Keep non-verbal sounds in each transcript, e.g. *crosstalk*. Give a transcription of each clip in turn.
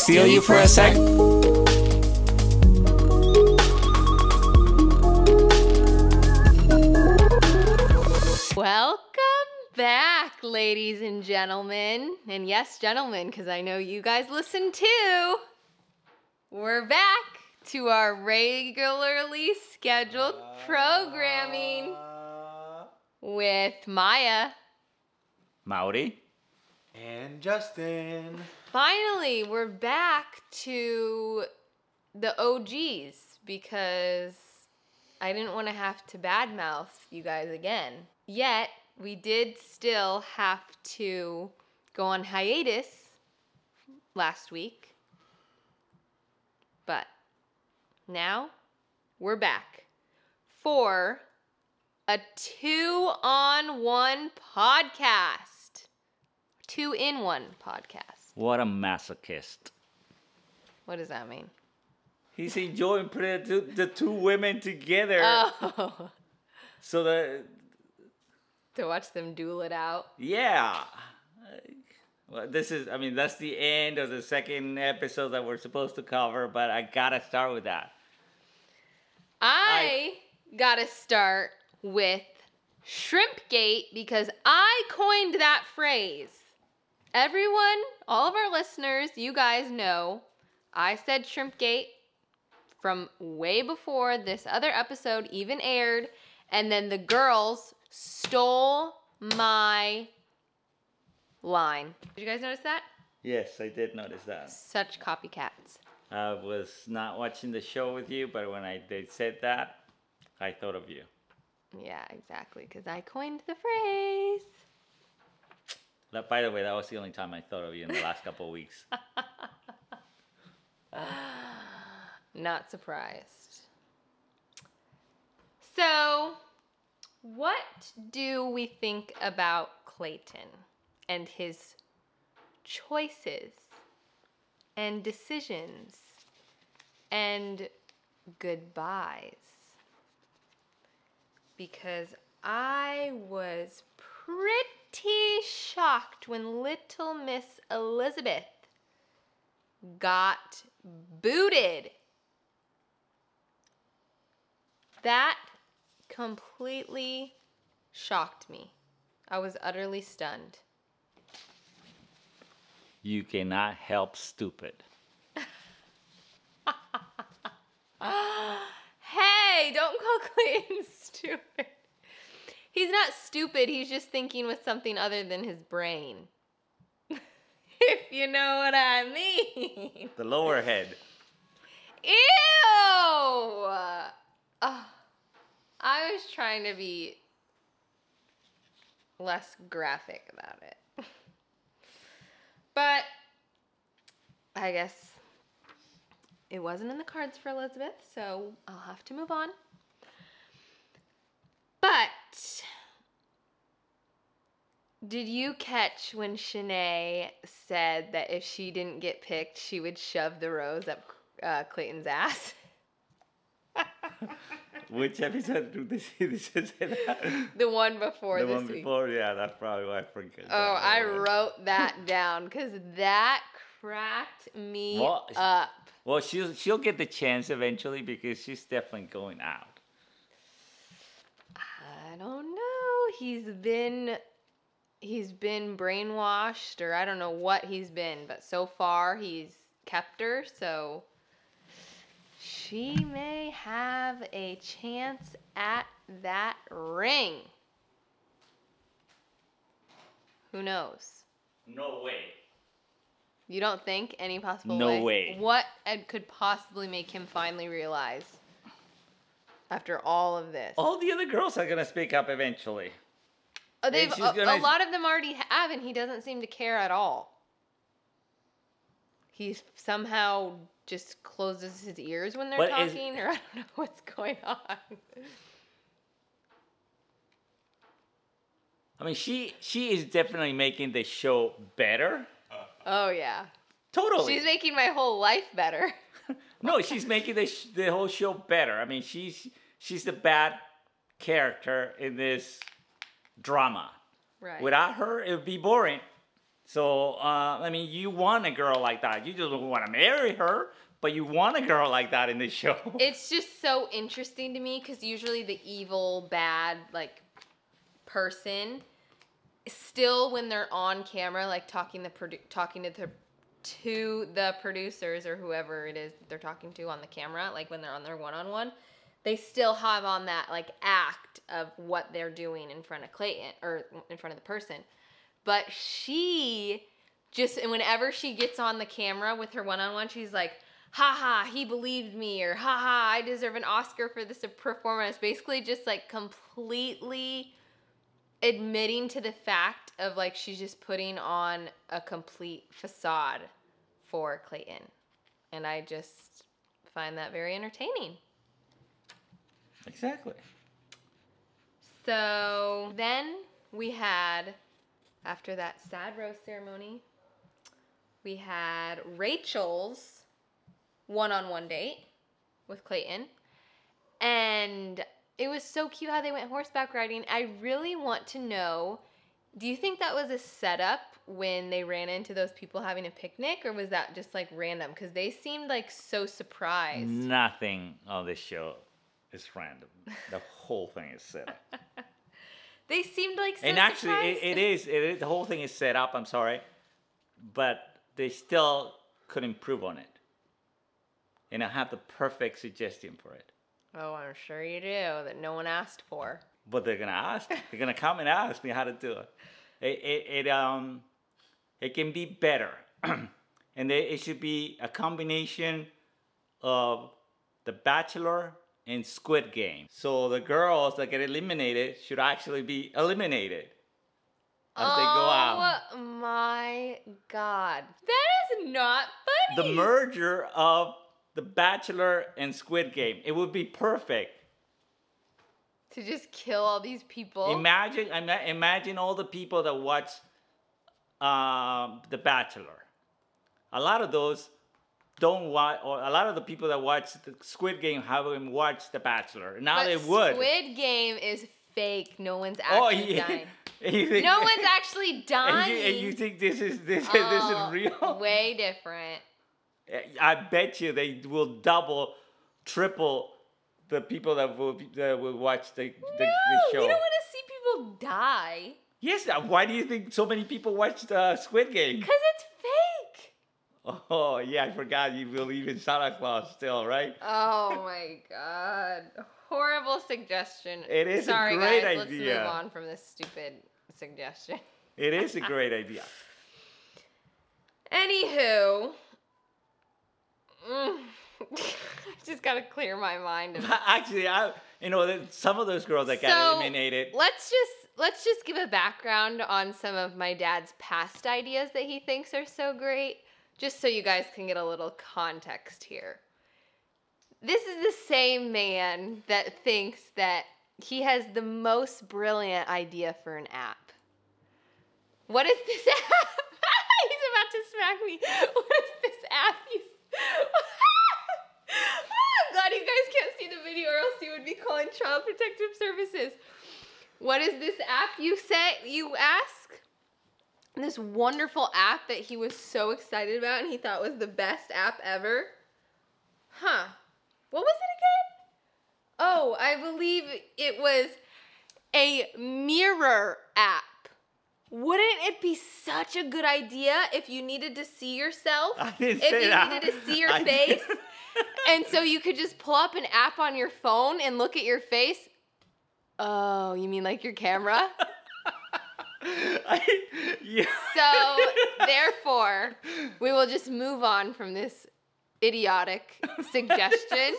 steal you for a sec? Welcome back, ladies and gentlemen. And yes, gentlemen, because I know you guys listen too. We're back to our regularly scheduled programming with Maya. Maori? And Justin. Finally, we're back to the OGs because I didn't want to have to badmouth you guys again. Yet, we did still have to go on hiatus last week. But now we're back for a two on one podcast. Two in one podcast. What a masochist. What does that mean? He's enjoying putting the two, the two women together. Oh, So that, to watch them duel it out. yeah. Well, this is, I mean, that's the end of the second episode that we're supposed to cover, but I gotta start with that. I gotta start with Shrimpgate because I coined that phrase. Everyone, all of our listeners, you guys know I said Shrimpgate from way before this other episode even aired, and then the girls stole my line. Did you guys notice that? Yes, I did notice that. Such copycats. I was not watching the show with you, but when I they said that, I thought of you. Yeah, exactly, because I coined the phrase. That, by the way, that was the only time I thought of you in the last couple of weeks. *laughs* Not surprised. So, what do we think about Clayton and his choices and decisions and goodbyes? Because I was pretty shocked when little Miss Elizabeth got booted. That completely shocked me. I was utterly stunned. You cannot help stupid. *laughs* Hey, don't call *laughs* Clayton stupid. He's not stupid, he's just thinking with something other than his brain. *laughs* if you know what I mean. The lower head. Ew! Oh, I was trying to be less graphic about it. *laughs* but I guess it wasn't in the cards for Elizabeth, so I'll have to move on. But did you catch when Shanae said that if she didn't get picked, she would shove the rose up uh, Clayton's ass? *laughs* Which episode did this, *laughs* this is it? The one before the this one week. before? Yeah, that's probably why I forgot. Oh, that I wrote that *laughs* down because that cracked me Well, up. Well, she'll she'll get the chance eventually because she's definitely going out. I don't know. He's been he's been brainwashed or I don't know what he's been, but so far he's kept her, so she may have a chance at that ring. Who knows? No way. You don't think any possible No way? way. What Ed could possibly make him finally realize after all of this? All the other girls are gonna speak up eventually. Oh, they've, a, a lot of them already have, and he doesn't seem to care at all. He somehow just closes his ears when they're But is- talking, or *laughs* I don't know what's going on. I mean, she she is definitely making the show better. Oh yeah, Totally. she's making my whole life better. *laughs* no, she's making the sh- the whole show better. I mean, she's she's the bad character in this drama. Right. Without her, it would be boring. So uh, I mean, you want a girl like that. You just want to marry her, but you want a girl like that in the show. *laughs* It's just so interesting to me because usually the evil, bad, like person, still when they're on camera, like talking the produ- talking to the to the producers or whoever it is that they're talking to on the camera, like when they're on their one on one, they still have on that like act of what they're doing in front of Clayton or in front of the person. But she just and whenever she gets on the camera with her one on one, she's like, haha, he believed me, or haha, I deserve an Oscar for this performance. Basically, just like completely admitting to the fact of like she's just putting on a complete facade for Clayton. And I just find that very entertaining. Exactly. So then we had, after that sad rose ceremony, we had Rachel's one on one date with Clayton. And it was so cute how they went horseback riding. I really want to know do you think that was a setup when they ran into those people having a picnic, or was that just like random? Because they seemed like so surprised. Nothing on this show is random. The whole thing is set up. *laughs* They seemed like so and actually, it, it is. It is. The whole thing is set up. I'm sorry, but they still could improve on it. And I have the perfect suggestion for it. Oh, I'm sure you do. That no one asked for. But they're gonna ask. they're gonna come and ask me how to do it. It, it, it um, it can be better, *clears throat* and they, it should be a combination of The Bachelor and Squid Game. So the girls that get eliminated should actually be eliminated as they go out. Oh my god. That is not funny. The merger of The Bachelor and Squid Game. It would be perfect. to just kill all these people. Imagine, imagine all the people that watch um, The Bachelor. A lot of those don't watch, or a lot of the people that watch the Squid Game haven't watched The Bachelor. Now but they would. Squid Game is fake. No one's actually oh actually yeah. dying. *laughs* You think- No one's actually *laughs* and dying. you, and you think this is this, Oh, this is real? *laughs* Way different. I bet you they will double, triple the people that will that will watch the, the, no, the show. you don't want to see people die. Yes. uh, Why do you think so many people watched uh, Squid Game? Because it's. Oh yeah, I forgot you believe in Santa Claus still, right? Oh my god. Horrible suggestion. It is a great guys. Let's move on from this stupid suggestion. It is a great idea. *laughs* Anywho, mm, *laughs* I just gotta clear my mind. *laughs* Actually, I you know that some of those girls that got So, eliminated. Let's just let's just give a background on some of my dad's past ideas that he thinks are so great, just so you guys can get a little context here. This is the same man that thinks that he has the most brilliant idea for an app. What is this *laughs* app? *laughs* He's about to smack me. What is this app? You... *laughs* I'm glad you guys can't see the video, or else you would be calling Child Protective Services. What is this app you say you ask? This wonderful app that he was so excited about and he thought was the best app ever. Huh. What was it again? Oh, I believe it was a mirror app. Wouldn't it be such a good idea if you needed to see yourself? I didn't if you that. needed to see your *laughs* I face? didn't. *laughs* and so you could just pull up an app on your phone and look at your face. Oh, you mean like your camera? *laughs* *laughs* I, yeah. So, therefore, we will just move on from this idiotic *laughs* suggestion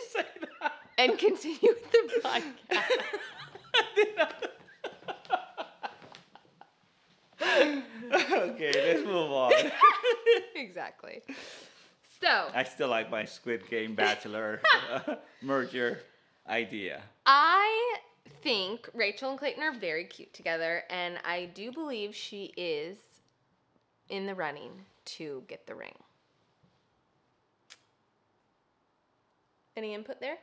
*laughs* and continue with the podcast. I did not- okay, let's move on. exactly. So, I still like my Squid Game Bachelor uh, merger idea. I think Rachel and Clayton are very cute together, and I do believe she is in the running to get the ring. Any input there?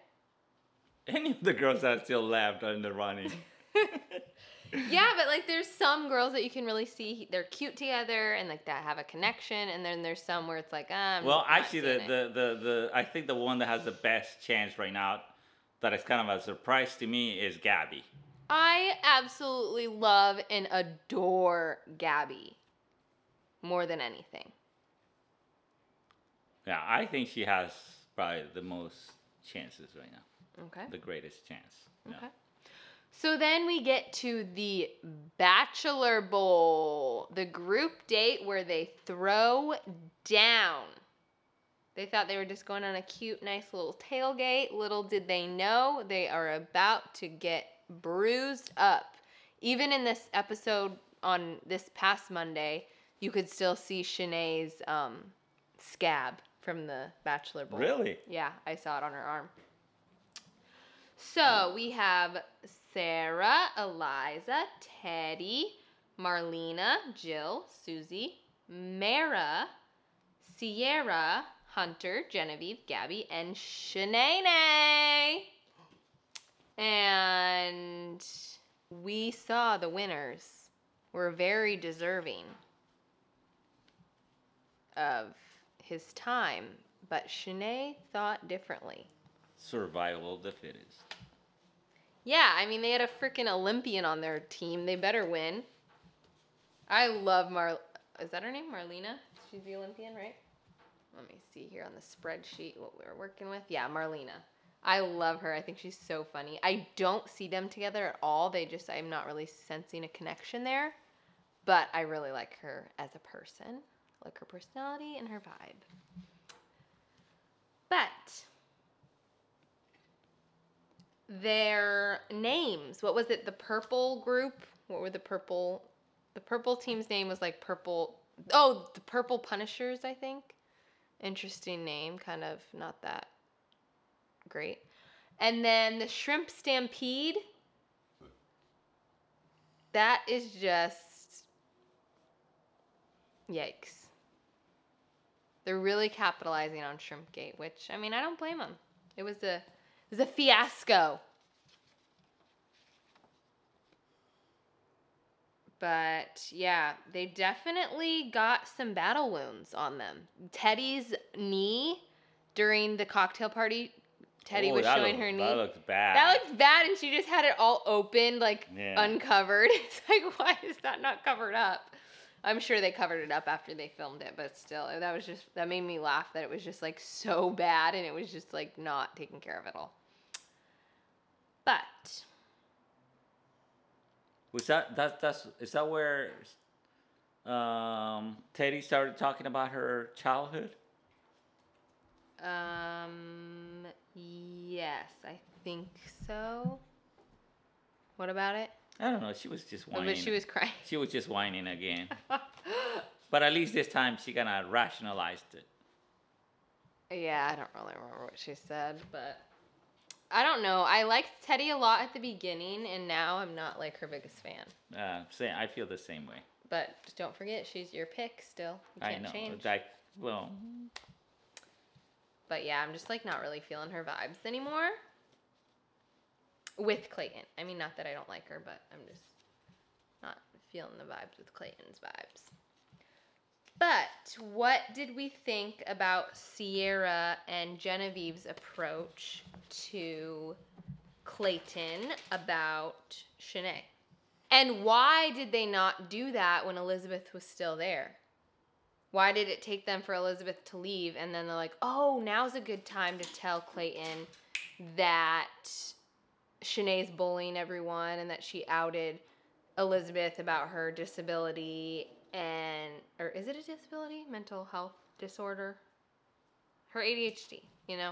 Any of the girls that are still left are in the running. *laughs* yeah, but like there's some girls that you can really see they're cute together and like that have a connection, and then there's some where it's like, ah, I'm Well, actually, the, the, the, the I think the one that has the best chance right now, that is kind of a surprise to me, is Gabby. I absolutely love and adore Gabby more than anything. Yeah, I think she has probably the most chances right now, Okay. the greatest chance. Okay. So then we get to the Bachelor Bowl, the group date where they throw down. They thought they were just going on a cute, nice little tailgate. Little did they know they are about to get bruised up. Even in this episode on this past Monday, you could still see Shanae's um, scab from the Bachelor Bowl. Really? Yeah, I saw it on her arm. So we have Sarah, Eliza, Teddi, Marlena, Jill, Susie, Mara, Sierra, Hunter, Genevieve, Gabby, and Shanae. And we saw the winners were very deserving of his time, but Shanae thought differently. Survival of the fittest. Yeah, I mean they had a freaking Olympian on their team. They better win. I love Mar. Is that her name, Marlena? She's the Olympian, right? Let me see here on the spreadsheet what we were working with. Yeah, Marlena. I love her. I think she's so funny. I don't see them together at all. They just I'm not really sensing a connection there. But I really like her as a person. I like her personality and her vibe. But their names. What was it? The purple group? What were the purple? The purple team's name was like purple. Oh, the purple punishers, I think. Interesting name, kind of not that great. And then the shrimp stampede. That is just yikes. They're really capitalizing on Shrimpgate, which I mean, I don't blame them. It was a it was a fiasco. But yeah, they definitely got some battle wounds on them. Teddi's knee during the cocktail party, Teddi Oh, was showing looked- her knee. That looks bad. That looks bad, and she just had it all open, like Yeah. uncovered. *laughs* It's like, why is that not covered up? I'm sure they covered it up after they filmed it, but still, that was just that made me laugh that it was just like so bad, and it was just like not taken care of at all. But Was that that that's is that where um, Teddi started talking about her childhood? um, yes, I think so. What about it? I don't know. She was just Oh, but she was crying. She was just whining again. *laughs* but at least this time she kind of rationalized it. Yeah, I don't really remember what she said, but I don't know. I liked Teddi a lot at the beginning, and now I'm not like her biggest fan. Uh, say I feel the same way. But just don't forget, she's your pick still. You I can't know. change. Like, well, But yeah, I'm just like not really feeling her vibes anymore. With Clayton. I mean, not that I don't like her, but I'm just not feeling the vibes with Clayton's vibes. But what did we think about Sierra and Genevieve's approach to Clayton about Shanae? And why did they not do that when Elizabeth was still there? Why did it take them for Elizabeth to leave? And then they're like, oh, now's a good time to tell Clayton that Shanae's bullying everyone and that she outed Elizabeth about her disability and, or is it a disability? Mental health disorder? Her ADHD, you know?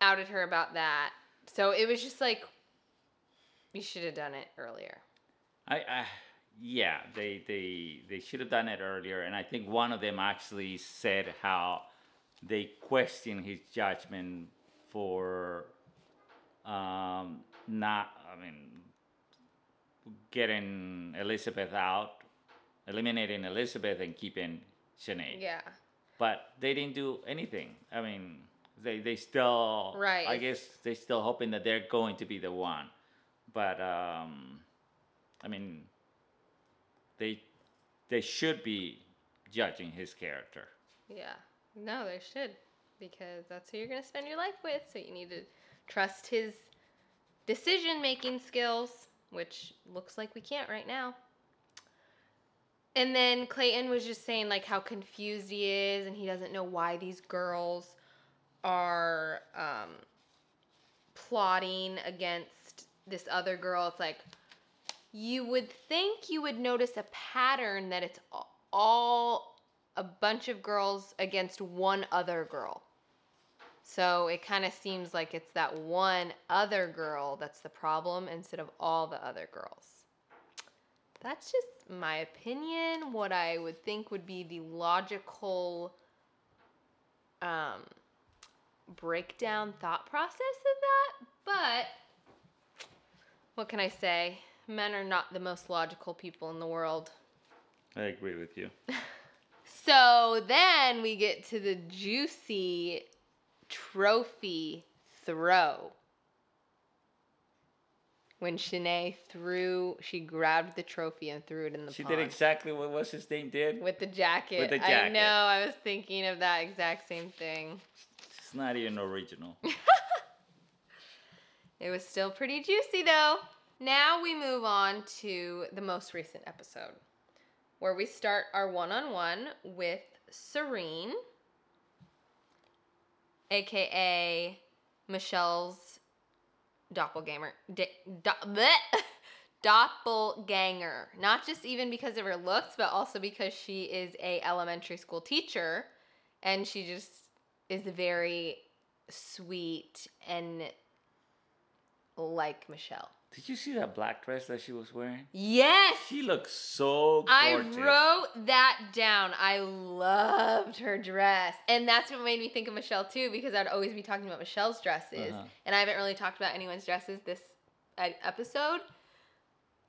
Outed her about that. So it was just like, you should have done it earlier. I, I yeah, they they they should have done it earlier, and I think one of them actually said how they questioned his judgment for um, not, I mean, getting Elizabeth out, eliminating Elizabeth and keeping Shanae. Yeah. But they didn't do anything. I mean, they they still Right. I guess they still hoping that they're going to be the one. but um, I mean, they they should be judging his character. Yeah. No, they should. Because that's who you're going to spend your life with. So you need to trust his decision making skills, which looks like we can't right now. And then Clayton was just saying, like, how confused he is and he doesn't know why these girls are um, plotting against this other girl. It's like, you would think you would notice a pattern that it's all a bunch of girls against one other girl. So it kind of seems like it's that one other girl that's the problem instead of all the other girls. That's just my opinion. What I would think would be the logical um, breakdown thought process of that. But what can I say? Men are not the most logical people in the world. I agree with you. *laughs* So then we get to the juicy trophy throw. When Shanae threw, she grabbed the trophy and threw it in the She pond did exactly what what's his name did. with the jacket. With the jacket. I know. I was thinking of that exact same thing. It's not even original. *laughs* It was still pretty juicy though. Now we move on to the most recent episode where we start our one on one with Serene, aka Michelle's doppelganger. Da- do- *laughs* doppelganger. Not just even because of her looks, but also because she is a elementary school teacher and she just is very sweet and like Michelle. Did you see that black dress that she was wearing? Yes. She looks so gorgeous. I wrote that down. I loved her dress. And that's what made me think of Michelle too, because I'd always be talking about Michelle's dresses. Uh-huh. And I haven't really talked about anyone's dresses this uh, episode.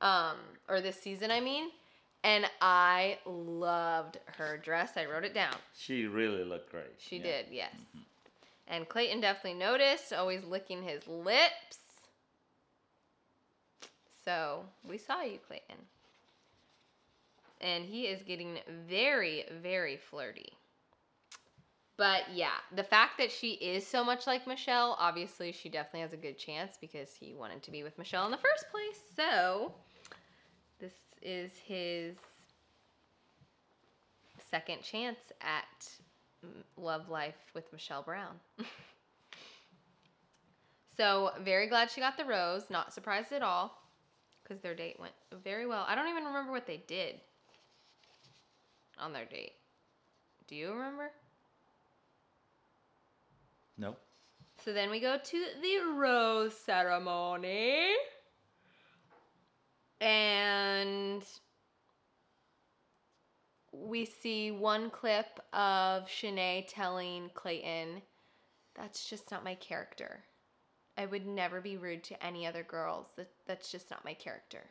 Um, or this season, I mean. And I loved her dress. I wrote it down. She really looked great. She Yeah. did, yes. And Clayton definitely noticed, always licking his lips. So we saw you, Clayton. And he is getting very, very flirty. But yeah, the fact that she is so much like Michelle, obviously she definitely has a good chance because he wanted to be with Michelle in the first place. So this is his second chance at love life with Michelle Brown. *laughs* so, very glad she got the rose. Not surprised at all because their date went very well. I don't even remember what they did on their date. Do you remember? Nope. So then we go to the rose ceremony. And we see one clip of Shanae telling Clayton, That's just not my character. I would never be rude to any other girls. That, that's just not my character.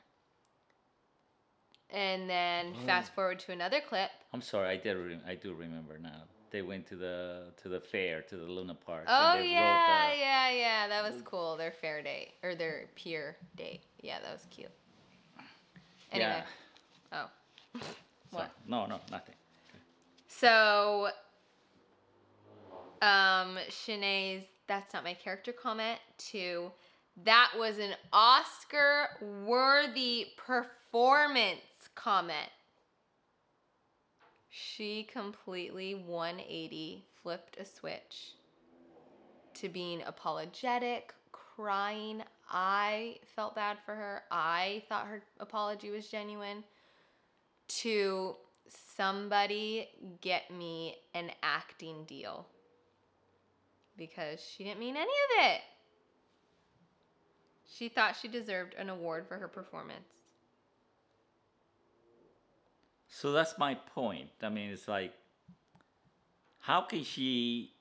And then Oh. fast forward to another clip. I'm sorry. I did. Re- I do remember now. They went to the to the fair to the Luna Park. Oh yeah, the- yeah, yeah. That was cool. Their fair date or their pier date. Yeah, that was cute. Anyway. Yeah. Oh. *laughs* Sorry. No, no, nothing. So um Shanae's that's not my character comment to that was an Oscar worthy performance comment. She completely 180 flipped a switch to being apologetic, crying. I felt bad for her. I thought her apology was genuine. To somebody get me an acting deal because she didn't mean any of it. She thought she deserved an award for her performance. So that's my point. I mean, it's like, how can she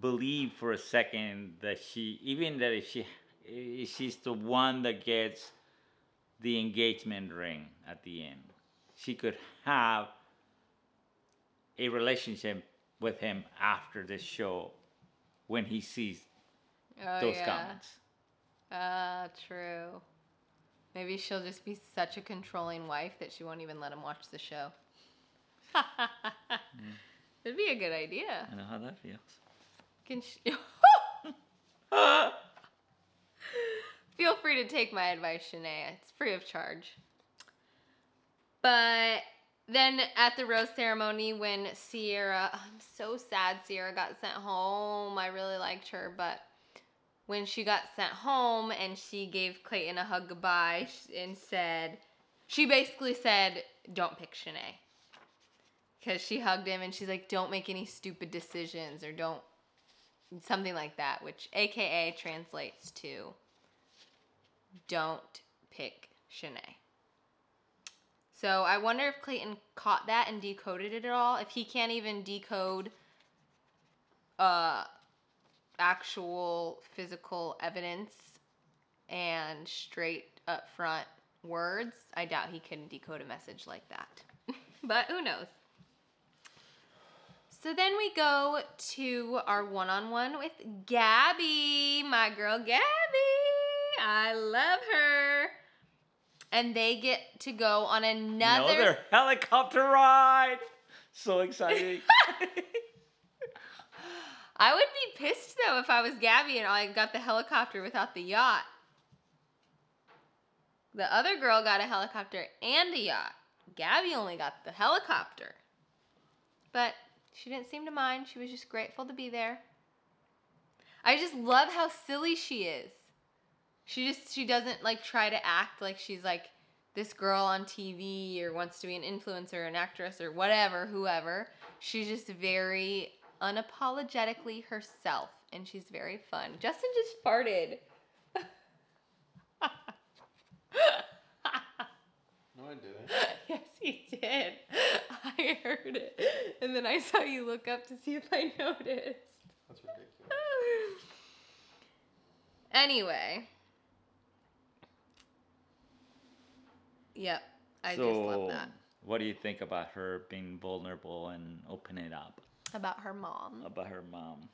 believe for a second that she, even that if she, if she's the one that gets the engagement ring at the end, she could have a relationship with him after the show when he sees Oh, those yeah. comments. Ah, true. Maybe she'll just be such a controlling wife that she won't even let him watch the show. *laughs* It'd be a good idea. I know how that feels. Can she... *laughs* *laughs* Feel free to take my advice, Shanae. It's free of charge. But then at the rose ceremony, when Sierra, I'm so sad Sierra got sent home. I really liked her, but when she got sent home and she gave Clayton a hug goodbye and said, she basically said, don't pick Shanae. Because she hugged him and she's like, don't make any stupid decisions or don't something like that, which AKA translates to don't pick Shanae. So I wonder if Clayton caught that and decoded it at all. If he can't even decode uh actual physical evidence and straight up front words, I doubt he can decode a message like that. *laughs* but who knows? So then we go to our one on one with Gabby, my girl Gabby. I love her. And they get to go on another. Another helicopter ride. So exciting. *laughs* I would be pissed though if I was Gabby and I got the helicopter without the yacht. The other girl got a helicopter and a yacht. Gabby only got the helicopter. But she didn't seem to mind. She was just grateful to be there. I just love how silly she is. She just she doesn't like try to act like she's like this girl on TV or wants to be an influencer, or an actress or whatever, whoever. She's just very unapologetically herself and she's very fun. Justin just farted. *laughs* No, I didn't. *laughs* yes, he did. I heard it. And then I saw you look up to see if I *laughs* noticed. That's ridiculous. Anyway. Yep. I just love that. What do you think about her being vulnerable and opening up About her mom. about her mom?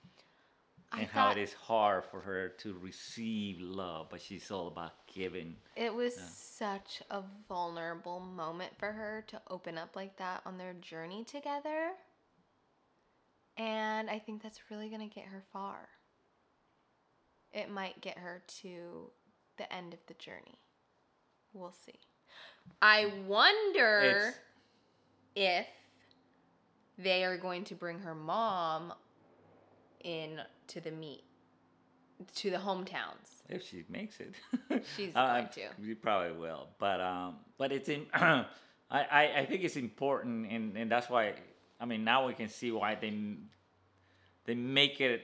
I and how it is hard for her to receive love, but she's all about giving. it was such a vulnerable moment for her to open up like that on their journey together. And I think that's really going to get her far. It might get her to the end of the journey. We'll see. I wonder It's- if they are going to bring her mom in to the meet to the hometowns. If she makes it, *laughs* She's Uh, going to. You probably will, but um, but it's in. *clears throat* I, I I think it's important, and and that's why. I mean, now we can see why they they make it.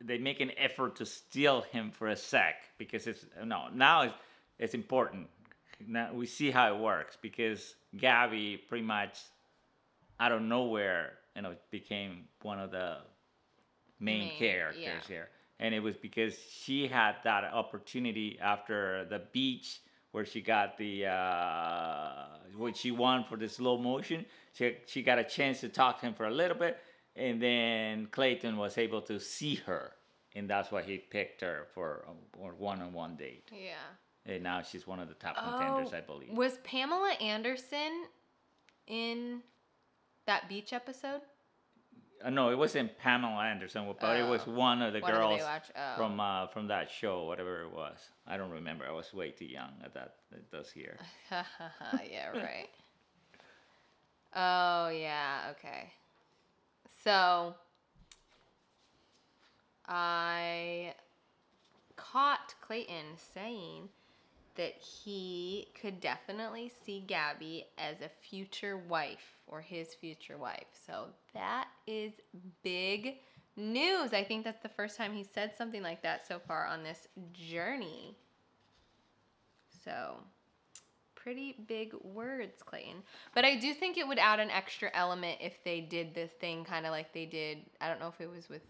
They make an effort to steal him for a sec because it's no now it's it's important. Now we see how it works because Gabby pretty much out of nowhere, you know, became one of the main, Main, characters yeah. here. And it was because she had that opportunity after the beach where she got the uh, what she won for the slow motion. She she got a chance to talk to him for a little bit, and then Clayton was able to see her, and that's why he picked her for a one-on-one date. Yeah. And now she's one of the top contenders, I believe. Oh, Was Pamela Anderson in that beach episode? Uh, no, it wasn't Pamela Anderson, but it was Oh. one of the One girls oh. from uh, from that show, whatever it was. I don't remember. I was way too young at that. It does here. yeah, right. Oh, yeah, okay. So, I caught Clayton saying that he could definitely see Gabby as a future wife or his future wife. So, that is big news. I think that's the first time he said something like that so far on this journey. So, pretty big words, Clayton. But I do think it would add an extra element if they did this thing kind of like they did. I don't know if it was with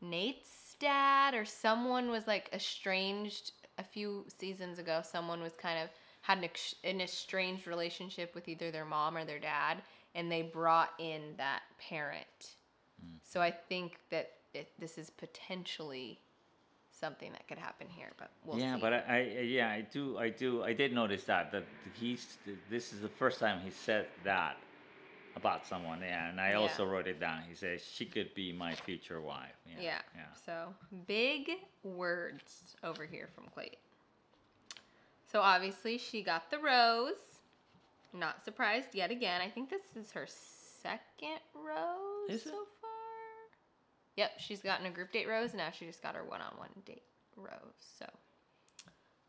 Nate's dad or someone was like estranged a few seasons ago. Someone was kind of had an, ex- an estranged relationship with either their mom or their dad, and they brought in that parent. Mm. So I think that it, this is potentially something that could happen here, but we'll yeah, see. but I, I yeah I do I do I did notice that that he's this is the first time he said that about someone. Yeah, and I Yeah. also wrote it down. He says she could be my future wife. Yeah. yeah. Yeah. So big words over here from Clayton. So obviously she got the rose. Not surprised yet again. I think this is her second rose Is it? so far. Yep, she's gotten a group date rose, and now she just got her one-on-one date rose. So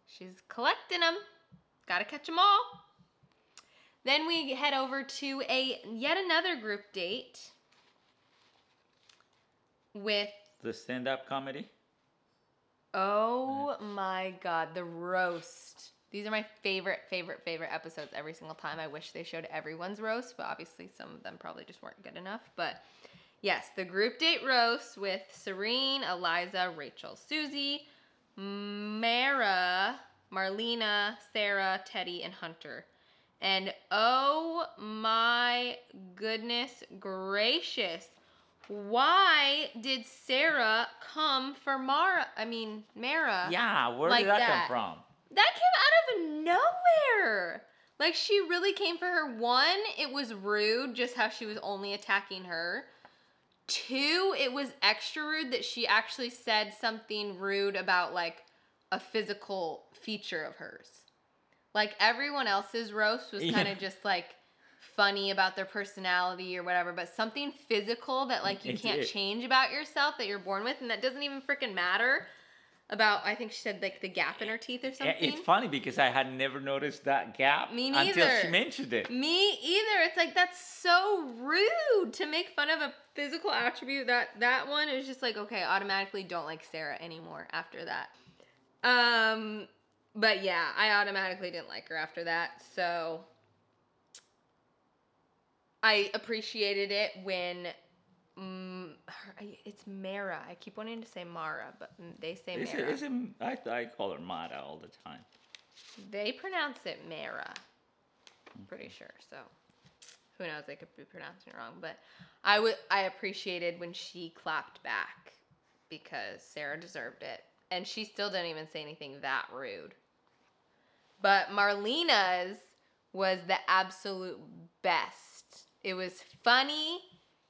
she's collecting them. Got to catch them all. Then we head over to a yet another group date with The stand-up comedy. Oh my god, the roast. These are my favorite, favorite, favorite episodes every single time. I wish they showed everyone's roast, but obviously some of them probably just weren't good enough. But yes, the group date roast with Serene, Eliza, Rachel, Susie, Mara, Marlena, Sarah, Teddi, and Hunter. And oh my goodness gracious. Why did Sarah come for Mara? I mean, Mara. Yeah, where like did that, that. come from? That came out of nowhere. Like she really came for her. One, it was rude just how she was only attacking her. Two, it was extra rude that she actually said something rude about like a physical feature of hers. Like everyone else's roast was kind of just like funny about their personality or whatever, but something physical that like you can't change about yourself that you're born with and that doesn't even freaking matter. About I think she said like the gap in her teeth or Yeah, something. It's funny because I had never noticed that gap Me neither. until she mentioned it. Me either. It's like that's so rude to make fun of a physical attribute. That that one is just like okay, automatically don't like Sarah anymore after that. Um, but yeah, I automatically didn't like her after that. So I appreciated it when. Mm, her, it's Mara. I keep wanting to say Mara, but mm, they say Is Mara. is it, I, I call her Mara all the time. They pronounce it Mara. I'm pretty sure. So who knows? I could be pronouncing it wrong, but I would. I appreciated when she clapped back because Sarah deserved it, and she still didn't even say anything that rude. But Marlena's was the absolute best. It was funny.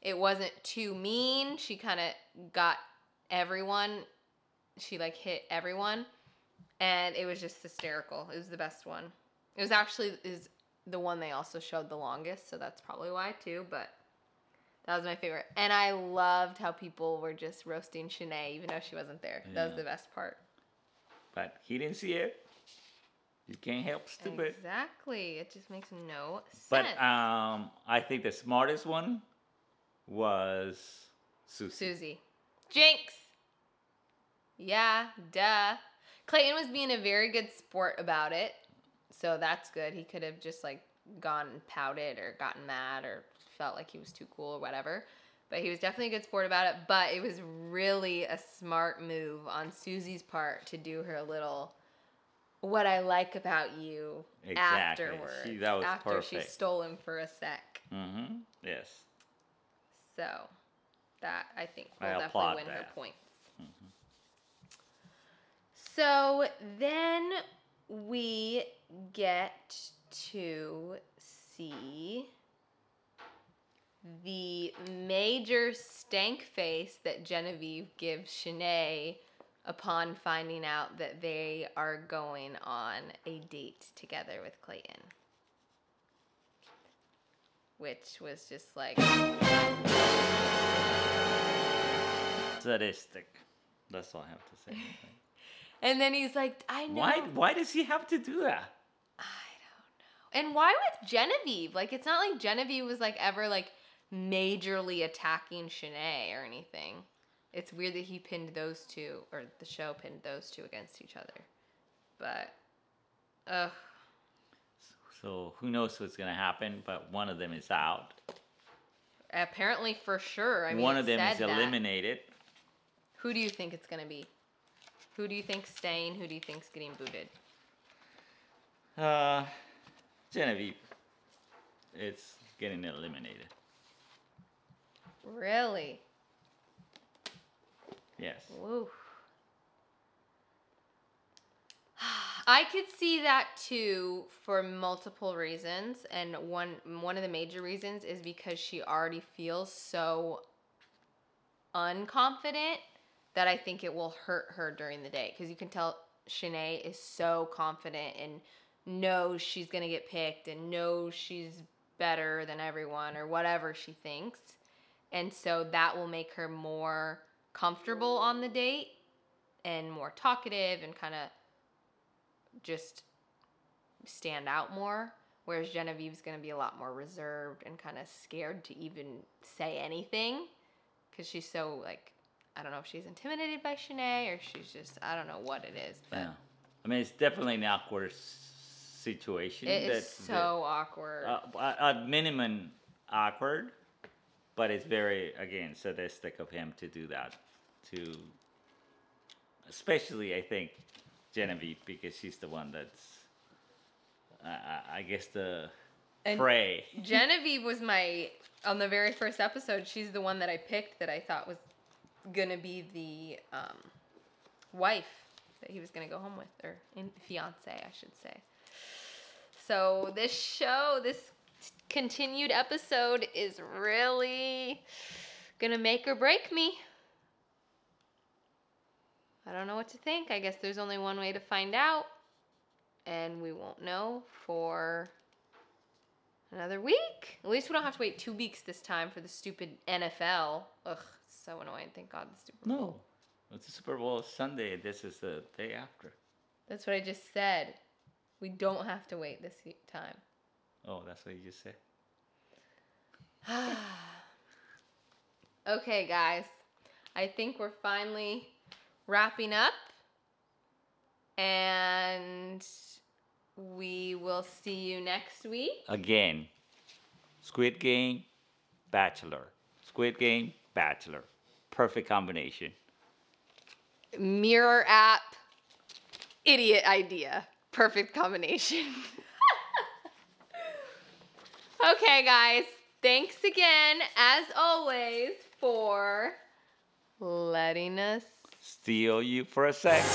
It wasn't too mean. She kind of got everyone. She like hit everyone and it was just hysterical. It was the best one. It was actually is the one they also showed the longest, so that's probably why too. But that was my favorite, and I loved how people were just roasting Shanae, even though she wasn't there. That was the best part. But he didn't see it. You can't help stupid. Exactly. It just makes no sense. But um, I think the smartest one was Susie. Susie. Jinx. Yeah, duh. Clayton was being a very good sport about it. So that's good. He could have just like gone and pouted or gotten mad or felt like he was too cool or whatever. But he was definitely a good sport about it. But it was really a smart move on Susie's part to do her little what I like about you Exactly. afterwards. She- that was after she stole him for a sec. Mm-hmm. Yes. So that I think will I definitely win her that. points. So then we get to see the major stank face that Genevieve gives Shanae upon finding out that they are going on a date together with Clayton. Which was just like Sadistic. That's all I have to say. *laughs* And then he's like, I know. why? Why does he have to do that? I don't know. And why with Genevieve? Like, it's not like Genevieve was like ever like majorly attacking Shanae or anything. It's weird that he pinned those two, or the show pinned those two against each other. But, ugh. So who knows what's gonna happen? But one of them is out. Apparently, for sure. I mean, one of them is that. eliminated. Who do you think it's gonna be? Who do you think's staying? Who do you think's getting booted? Uh, Genevieve. It's getting eliminated. Really? Yes. *sighs* I could see that too for multiple reasons, and one one of the major reasons is because she already feels so unconfident that I think it will hurt her during the day because you can tell Shanae is so confident and knows she's gonna get picked and knows she's better than everyone or whatever she thinks, and so that will make her more comfortable on the date and more talkative and kind of just stand out more. Whereas Genevieve's going to be a lot more reserved and kind of scared to even say anything because she's so, like, I don't know if she's intimidated by Shanae or she's just, I don't know what it is. But Yeah. I mean, it's definitely an awkward situation. it is that- so awkward. uh, at minimum awkward, but it's very again sadistic of him to do that. To especially, I think Genevieve because she's the one that's, I I, I guess the And- prey. *laughs* Genevieve was my on the very first episode. She's the one that I picked that I thought was gonna be the um, wife that he was gonna go home with, or in, fiance, I should say. So this show, this continued episode, is really gonna make or break me. I don't know what to think. I guess there's only one way to find out, and we won't know for Another week? At least we don't have to wait two weeks this time for the stupid NFL. Ugh, so annoying. Thank God the Super Bowl. No, it's the Super Bowl Sunday. This is the day after. That's what I just said. We don't have to wait this time. Oh, that's what you just said. *sighs* Okay, guys. I think we're finally wrapping up. And we will see you next week. Again, Squid Game, Bachelor. Squid Game, Bachelor. Perfect combination. Mirror app, idiot idea. Perfect combination. *laughs* okay, guys. Thanks again, as always, for letting us Steal you for a sec.